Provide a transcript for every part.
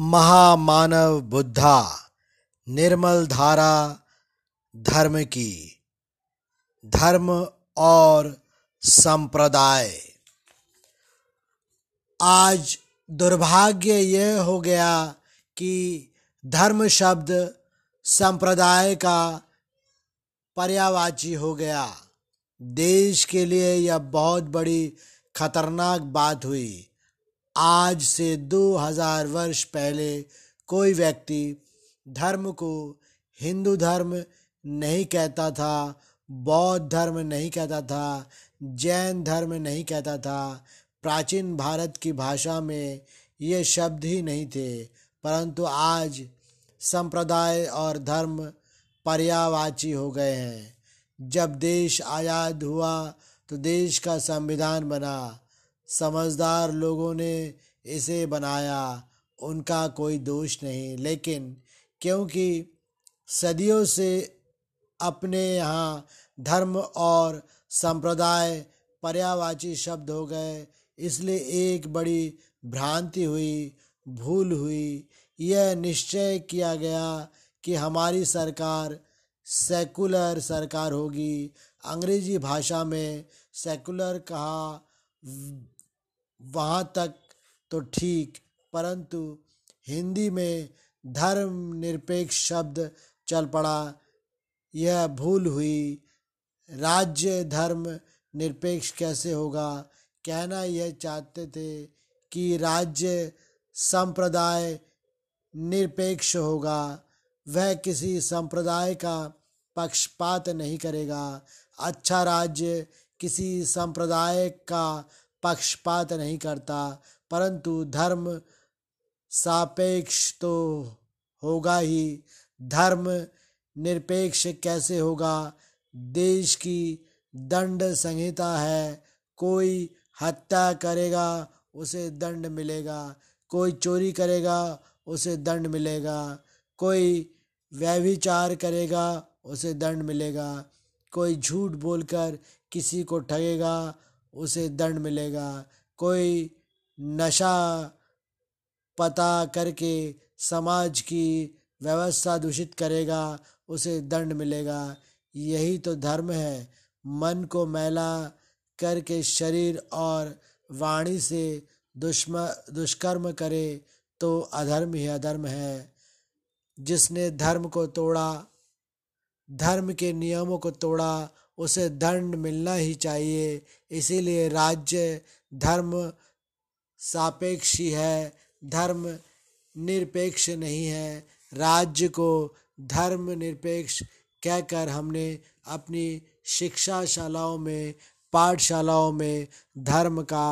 महामानव बुद्धा, निर्मल धारा, धर्म की, धर्म और संप्रदाय। आज दुर्भाग्य यह हो गया कि धर्म शब्द संप्रदाय का पर्यावाची हो गया। देश के लिए यह बहुत बड़ी खतरनाक बात हुई। आज से दो हज़ार वर्ष पहले कोई व्यक्ति धर्म को हिंदू धर्म नहीं कहता था, बौद्ध धर्म नहीं कहता था, जैन धर्म नहीं कहता था, प्राचीन भारत की भाषा में ये शब्द ही नहीं थे। परंतु आज संप्रदाय और धर्म पर्यावाची हो गए हैं। जब देश आज़ाद हुआ तो देश का संविधान बना। समझदार लोगों ने इसे बनाया। उनका कोई दोष नहीं। लेकिन क्योंकि सदियों से अपने यहाँ धर्म और संप्रदाय पर्यावाची शब्द हो गए, इसलिए एक बड़ी भ्रांति हुई, भूल हुई। यह निश्चय किया गया कि हमारी सरकार सेकुलर सरकार होगी। अंग्रेज़ी भाषा में सेकुलर कहा वहाँ तक तो ठीक, परंतु हिंदी में धर्म निरपेक्ष शब्द चल पड़ा। यह भूल हुई, राज्य धर्म निरपेक्ष कैसे होगा? कहना यह चाहते थे कि राज्य संप्रदाय निरपेक्ष होगा। वह किसी संप्रदाय का पक्षपात नहीं करेगा। अच्छा राज्य किसी संप्रदाय का पक्षपात नहीं करता, परंतु धर्म सापेक्ष तो होगा ही। धर्म निरपेक्ष कैसे होगा? देश की दंड संहिता है। कोई हत्या करेगा, उसे दंड मिलेगा। कोई चोरी करेगा, उसे दंड मिलेगा। कोई व्यभिचार करेगा, उसे दंड मिलेगा। कोई झूठ बोलकर किसी को ठगेगा उसे दंड मिलेगा। कोई नशा पता करके समाज की व्यवस्था दूषित करेगा, उसे दंड मिलेगा। यही तो धर्म है। मन को मैला करके शरीर और वाणी से दुष्म, दुष्कर्म करे तो अधर्म ही अधर्म है। जिसने धर्म को तोड़ा, धर्म के नियमों को तोड़ा उसे दंड मिलना ही चाहिए। इसीलिए राज्य धर्म सापेक्षी है। धर्म निरपेक्ष नहीं है। राज्य को धर्म निरपेक्ष कहकर हमने अपनी शिक्षाशालाओं में, पाठशालाओं में धर्म का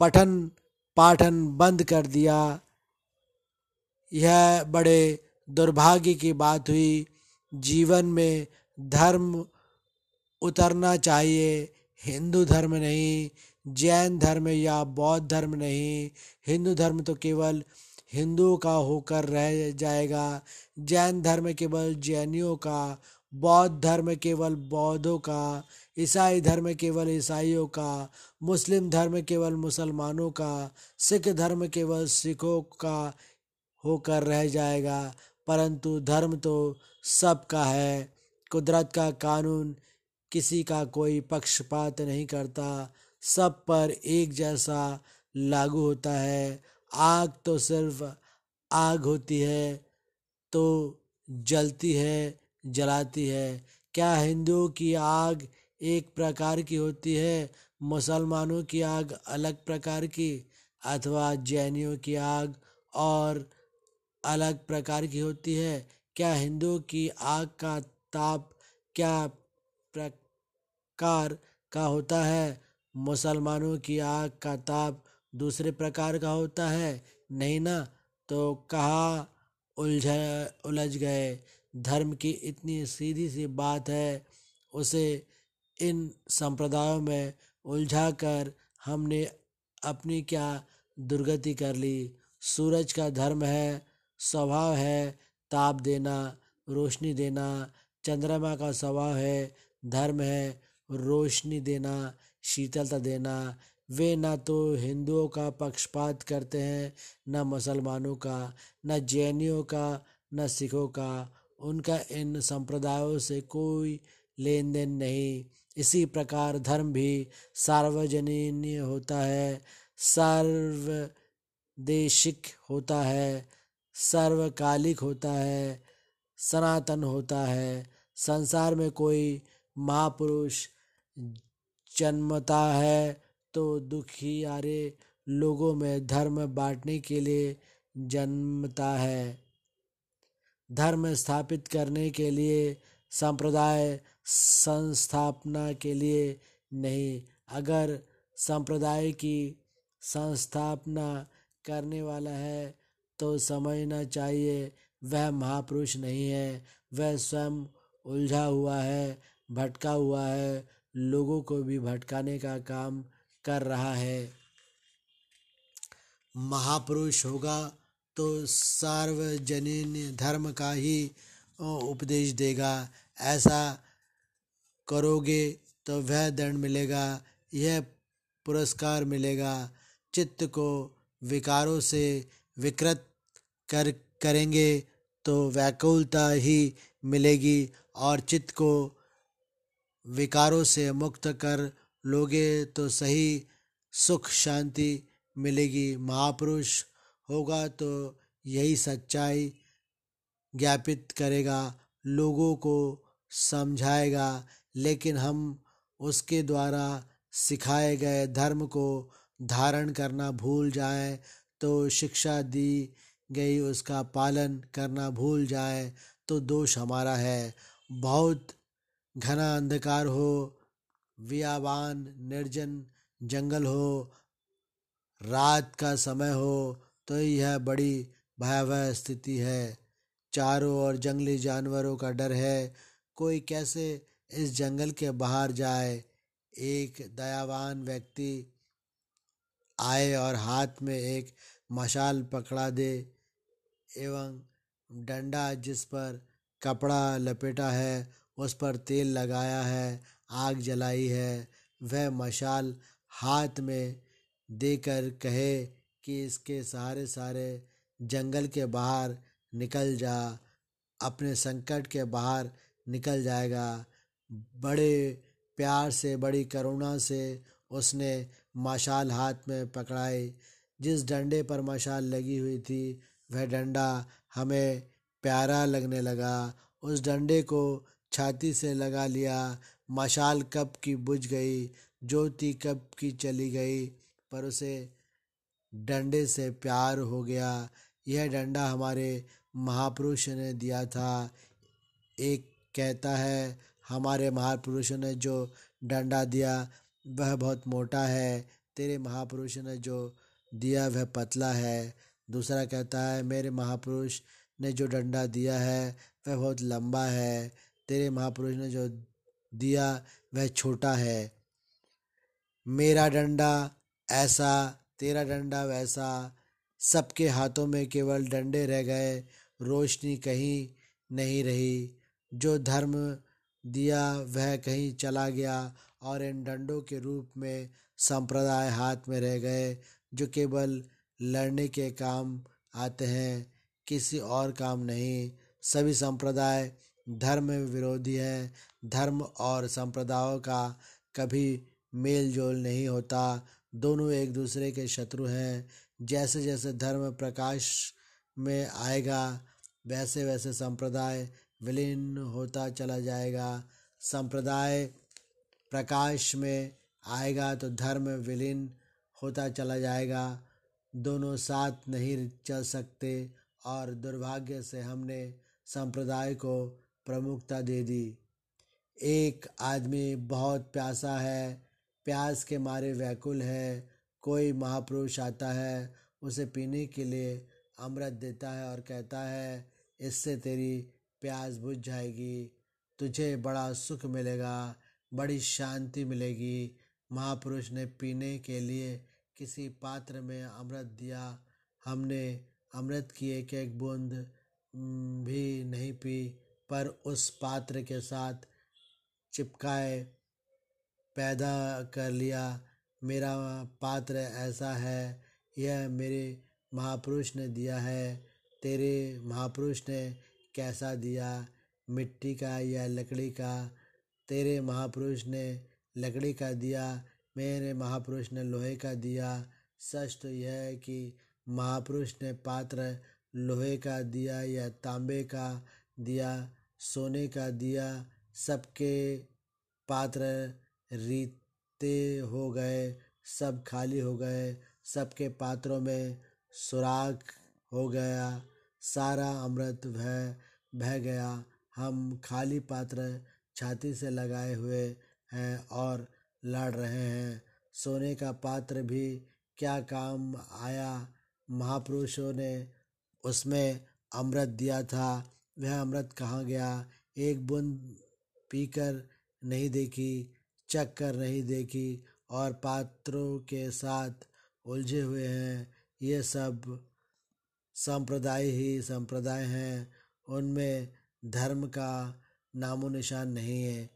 पठन पाठन बंद कर दिया। यह बड़े दुर्भाग्य की बात हुई। जीवन में धर्म उतरना चाहिए। हिंदू धर्म नहीं, जैन धर्म या बौद्ध धर्म नहीं। हिंदू धर्म तो केवल हिंदुओं का होकर रह जाएगा। जैन धर्म केवल जैनियों का, बौद्ध धर्म केवल बौद्धों का, ईसाई धर्म केवल ईसाइयों का, मुस्लिम धर्म केवल मुसलमानों का, सिख धर्म केवल सिखों का होकर रह जाएगा। परंतु धर्म तो सबका है। कुदरत का कानून किसी का कोई पक्षपात नहीं करता। सब पर एक जैसा लागू होता है। आग तो सिर्फ़ आग होती है तो जलती है, जलाती है। क्या हिंदुओं की आग एक प्रकार की होती है? मुसलमानों की आग अलग प्रकार की, अथवा जैनियों की आग और अलग प्रकार की होती है? क्या हिंदुओं की आग का ताप क्या प्रकार का होता है। मुसलमानों की आग का ताप दूसरे प्रकार का होता है। नहीं ना? तो कहा उलझ उलझ गए। धर्म की इतनी सीधी सी बात है, उसे इन संप्रदायों में उलझा कर हमने अपनी क्या दुर्गति कर ली? सूरज का धर्म है, स्वभाव है, ताप देना, रोशनी देना। चंद्रमा का स्वभाव है, धर्म है रोशनी देना, शीतलता देना। वे ना तो हिंदुओं का पक्षपात करते हैं, न मुसलमानों का, न जैनियों का, न सिखों का। उनका इन संप्रदायों से कोई लेन देन नहीं। इसी प्रकार धर्म भी सार्वजनीन होता है, सर्वदेशिक होता है, सर्वकालिक होता है, सनातन होता है। संसार में कोई महापुरुष जन्मता है तो दुखियारे लोगों में धर्म बांटने के लिए जन्मता है। धर्म स्थापित करने के लिए, संप्रदाय संस्थापना के लिए नहीं। अगर संप्रदाय की संस्थापना करने वाला है तो समझना चाहिए, वह महापुरुष नहीं है। वह स्वयं उलझा हुआ है, भटका हुआ है लोगों को भी भटकाने का काम कर रहा है। महापुरुष होगा तो सार्वजनीन धर्म का ही उपदेश देगा। ऐसा करोगे तो वह दंड मिलेगा, यह पुरस्कार मिलेगा। चित्त को विकारों से विकृत कर, करेंगे तो व्याकुलता ही मिलेगी और चित्त को विकारों से मुक्त कर लोगे तो सही सुख शांति मिलेगी। महापुरुष होगा तो यही सच्चाई ज्ञापित करेगा, लोगों को समझाएगा, लेकिन हम उसके द्वारा सिखाए गए धर्म को धारण करना भूल जाए तो शिक्षा दी गई, उसका पालन करना भूल जाए तो दोष हमारा है। बहुत घना अंधकार हो, वियावान, निर्जन जंगल हो, रात का समय हो तो यह बड़ी भयावह स्थिति है। चारों ओर जंगली जानवरों का डर है। कोई कैसे इस जंगल के बाहर जाए? एक दयावान व्यक्ति आए और हाथ में एक मशाल पकड़ा दे एवं डंडा जिस पर कपड़ा लपेटा है उस पर तेल लगाया है, आग जलाई है। वह मशाल हाथ में देकर कहे कि इसके सारे सारे जंगल के बाहर निकल जा, अपने संकट के बाहर निकल जाएगा। बड़े प्यार से, बड़ी करुणा से उसने मशाल हाथ में पकड़ाई। जिस डंडे पर मशाल लगी हुई थी, वह डंडा हमें प्यारा लगने लगा। उस डंडे को छाती से लगा लिया। मशाल कब की बुझ गई, ज्योति कब की चली गई, पर उसे डंडे से प्यार हो गया। यह डंडा हमारे महापुरुष ने दिया था। एक कहता है, हमारे महापुरुष ने जो डंडा दिया, वह बहुत मोटा है। तेरे महापुरुष ने जो दिया, वह पतला है। दूसरा कहता है, मेरे महापुरुष ने जो डंडा दिया है, वह बहुत लंबा है। तेरे महापुरुष ने जो दिया वह छोटा है। मेरा डंडा ऐसा, तेरा डंडा वैसा। सबके हाथों में केवल डंडे रह गए, रोशनी कहीं नहीं रही। जो धर्म दिया वह कहीं चला गया और इन डंडों के रूप में संप्रदाय हाथ में रह गए, जो केवल लड़ने के काम आते हैं, किसी और काम नहीं। सभी संप्रदाय धर्म विरोधी हैं। धर्म और संप्रदायों का कभी मेल जोल नहीं होता। दोनों एक दूसरे के शत्रु हैं। जैसे जैसे धर्म प्रकाश में आएगा वैसे वैसे संप्रदाय विलीन होता चला जाएगा। संप्रदाय प्रकाश में आएगा तो धर्म विलीन होता चला जाएगा। दोनों साथ नहीं चल सकते और दुर्भाग्य से हमने संप्रदाय को प्रमुखता दे दी। एक आदमी बहुत प्यासा है, प्यास के मारे व्याकुल है, कोई महापुरुष आता है, उसे पीने के लिए अमृत देता है और कहता है, इससे तेरी प्यास बुझ जाएगी, तुझे बड़ा सुख मिलेगा, बड़ी शांति मिलेगी। महापुरुष ने पीने के लिए किसी पात्र में अमृत दिया। हमने अमृत की एक एक बूंद भी नहीं पी। पर उस पात्र के साथ चिपकाए, पैदा कर लिया, मेरा पात्र ऐसा है, यह मेरे महापुरुष ने दिया है, तेरे महापुरुष ने कैसा दिया, मिट्टी का या लकड़ी का, तेरे महापुरुष ने लकड़ी का दिया, मेरे महापुरुष ने लोहे का दिया, सच तो यह है कि महापुरुष ने पात्र लोहे का दिया या तांबे का दिया, सोने का दिया, सबके पात्र रीते हो गए, सब खाली हो गए, सबके पात्रों में सुराख हो गया, सारा अमृत भय, बह गया। हम खाली पात्र छाती से लगाए हुए हैं और लड़ रहे हैं। सोने का पात्र भी क्या काम आया? महापुरुषों ने उसमें अमृत दिया था। वह अमृत कहाँ गया? एक बूंद पीकर नहीं देखी चख कर नहीं देखी और पात्रों के साथ उलझे हुए हैं। ये सब संप्रदाय ही संप्रदाय हैं। उनमें धर्म का नामो निशान नहीं है।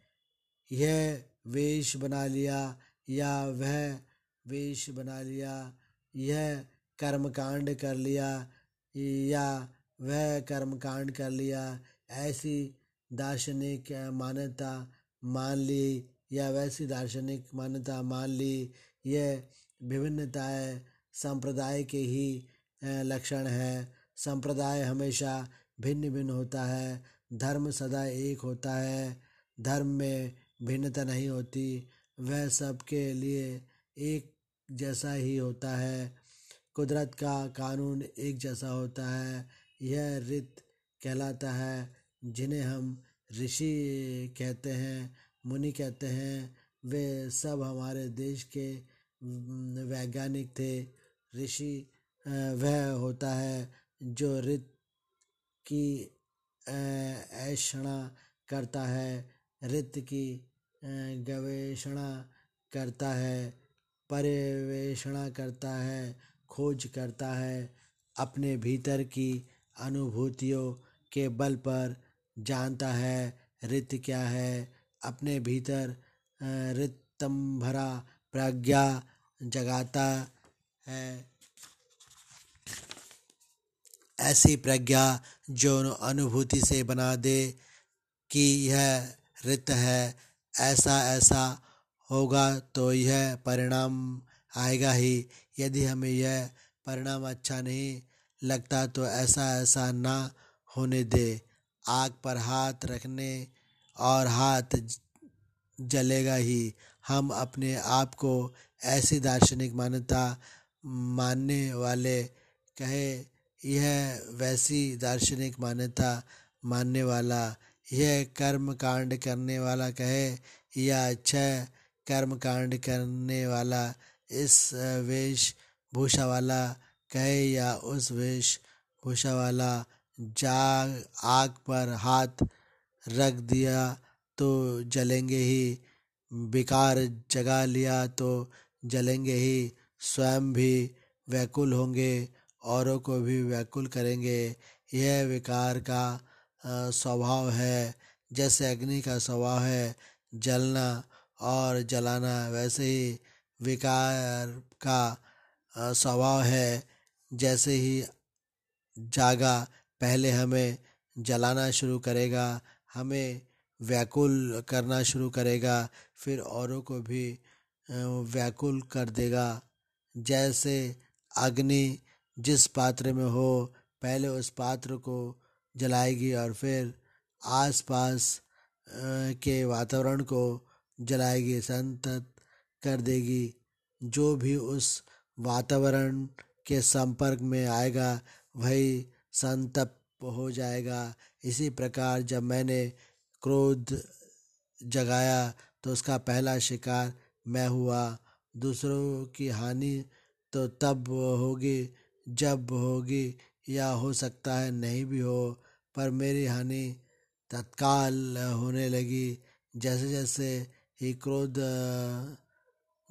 यह वेश बना लिया या वह वेश बना लिया? यह कर्मकांड कर लिया या वह कर्मकांड कर लिया, ऐसी दार्शनिक मान्यता मान ली या वैसी दार्शनिक मान्यता मान ली यह विभिन्नताएँ संप्रदाय के ही लक्षण है। संप्रदाय हमेशा भिन्न भिन्न होता है, धर्म सदा एक होता है, धर्म में भिन्नता नहीं होती, वह सबके लिए एक जैसा ही होता है। कुदरत का कानून एक जैसा होता है यह रित कहलाता है, जिन्हें हम ऋषि कहते हैं, मुनि कहते हैं। वे सब हमारे देश के वैज्ञानिक थे। ऋषि वह होता है जो रित की ऐषणा करता है। रित की गवेषणा करता है पर्यवेषणा करता है, खोज करता है। अपने भीतर की अनुभूतियों के बल पर जानता है, रित क्या है, अपने भीतर रितम भरा प्रज्ञा जगाता है। ऐसी प्रज्ञा जो अनुभूति से बना दे कि यह रित है, ऐसा ऐसा होगा तो यह परिणाम आएगा ही। यदि हमें यह परिणाम अच्छा नहीं लगता तो ऐसा ऐसा ना होने दे। आग पर हाथ रखने और हाथ जलेगा ही। हम अपने आप को ऐसी दार्शनिक मान्यता मानने वाले कहे, यह वैसी दार्शनिक मान्यता मानने वाला, यह कर्म कांड करने वाला कहे, या अच्छा कर्म कांड करने वाला, इस वेशभूषा वाला कहे या उस वेशभूषा वाला जाग, आग पर हाथ रख दिया तो जलेंगे ही। विकार जगा लिया तो जलेंगे ही। स्वयं भी व्याकुल होंगे, औरों को भी व्याकुल करेंगे। यह विकार का स्वभाव है। जैसे अग्नि का स्वभाव है, जलना और जलाना, वैसे ही विकार का स्वभाव है। जैसे ही जागा, पहले हमें जलाना शुरू करेगा, हमें व्याकुल करना शुरू करेगा, फिर औरों को भी व्याकुल कर देगा। जैसे अग्नि जिस पात्र में हो, पहले उस पात्र को जलाएगी और फिर आसपास के वातावरण को जलाएगी, संतत कर देगी। जो भी उस वातावरण के संपर्क में आएगा, वही संतप हो जाएगा। इसी प्रकार जब मैंने क्रोध जगाया तो उसका पहला शिकार मैं हुआ। दूसरों की हानि तो तब होगी, जब होगी, या हो सकता है नहीं भी हो, पर मेरी हानि तत्काल होने लगी। जैसे जैसे ही क्रोध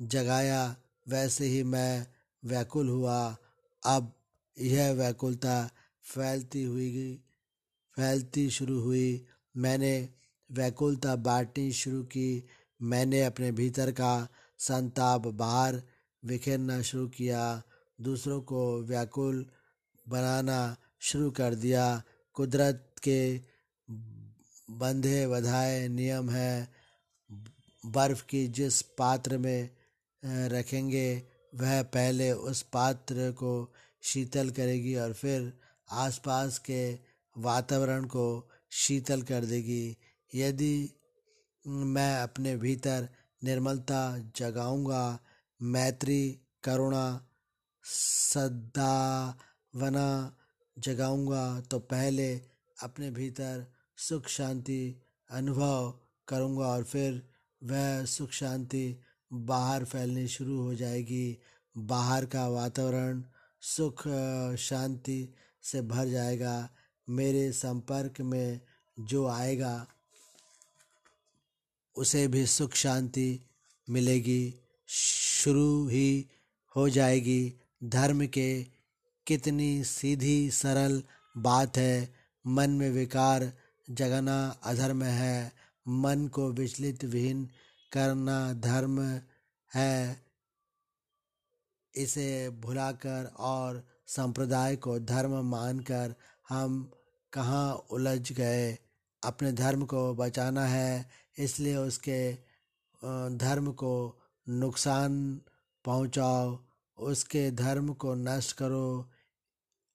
जगाया, वैसे ही मैं व्याकुल हुआ। अब यह व्याकुलता फैलती हुई फैलती शुरू हुई। मैंने व्याकुलता बांटनी शुरू की। मैंने अपने भीतर का संताप बाहर बिखेरना शुरू किया। दूसरों को व्याकुल बनाना शुरू कर दिया। कुदरत के बंधे बधाए नियम है। बर्फ़ की जिस पात्र में रखेंगे वह पहले उस पात्र को शीतल करेगी और फिर आसपास के वातावरण को शीतल कर देगी। यदि मैं अपने भीतर निर्मलता जगाऊँगा, मैत्री, करुणा, सद्भावना जगाऊँगा तो पहले अपने भीतर सुख शांति अनुभव करूँगा और फिर वह सुख शांति बाहर फैलनी शुरू हो जाएगी। बाहर का वातावरण सुख शांति से भर जाएगा। मेरे संपर्क में जो आएगा, उसे भी सुख शांति मिलेगी। शुरू ही हो जाएगी। धर्म के कितनी सीधी सरल बात है। मन में विकार जगाना अधर्म है। मन को विचलित विहीन करना धर्म है, इसे भुलाकर और संप्रदाय को धर्म मानकर हम कहाँ उलझ गए। अपने धर्म को बचाना है, इसलिए उसके धर्म को नुकसान पहुंचाओ, उसके धर्म को नष्ट करो।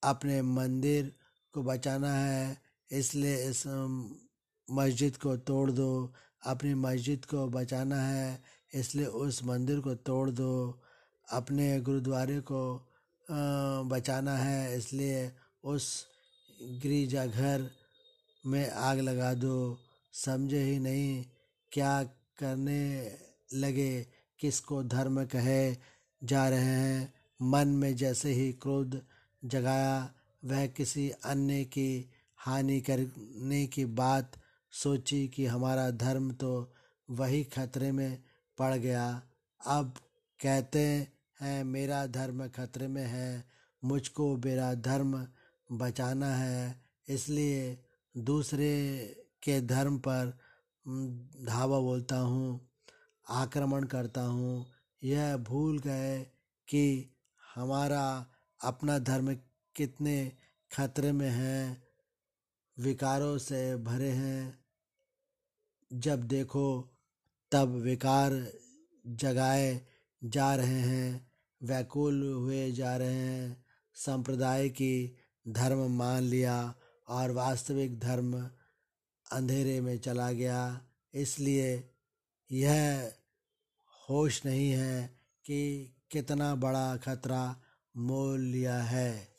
अपने मंदिर को बचाना है, इसलिए इस मस्जिद को तोड़ दो। अपनी मस्जिद को बचाना है, इसलिए उस मंदिर को तोड़ दो। अपने गुरुद्वारे को बचाना है, इसलिए उस गिरजाघर में आग लगा दो। समझे ही नहीं क्या करने लगे, किसको धर्म कहे जा रहे हैं। मन में जैसे ही क्रोध जगाया, वह किसी अन्य की हानि करने की बात सोची कि हमारा धर्म तो वही खतरे में पड़ गया। अब कहते हैं, मेरा धर्म खतरे में है, मुझको मेरा धर्म बचाना है। इसलिए दूसरे के धर्म पर धावा बोलता हूँ, आक्रमण करता हूँ। यह भूल गए कि हमारा अपना धर्म कितने खतरे में है, विकारों से भरे हैं। जब देखो तब विकार जगाए जा रहे हैं, व्याकुल हुए जा रहे हैं। संप्रदाय की धर्म मान लिया और वास्तविक धर्म अंधेरे में चला गया। इसलिए यह होश नहीं है कि कितना बड़ा खतरा मोल लिया है।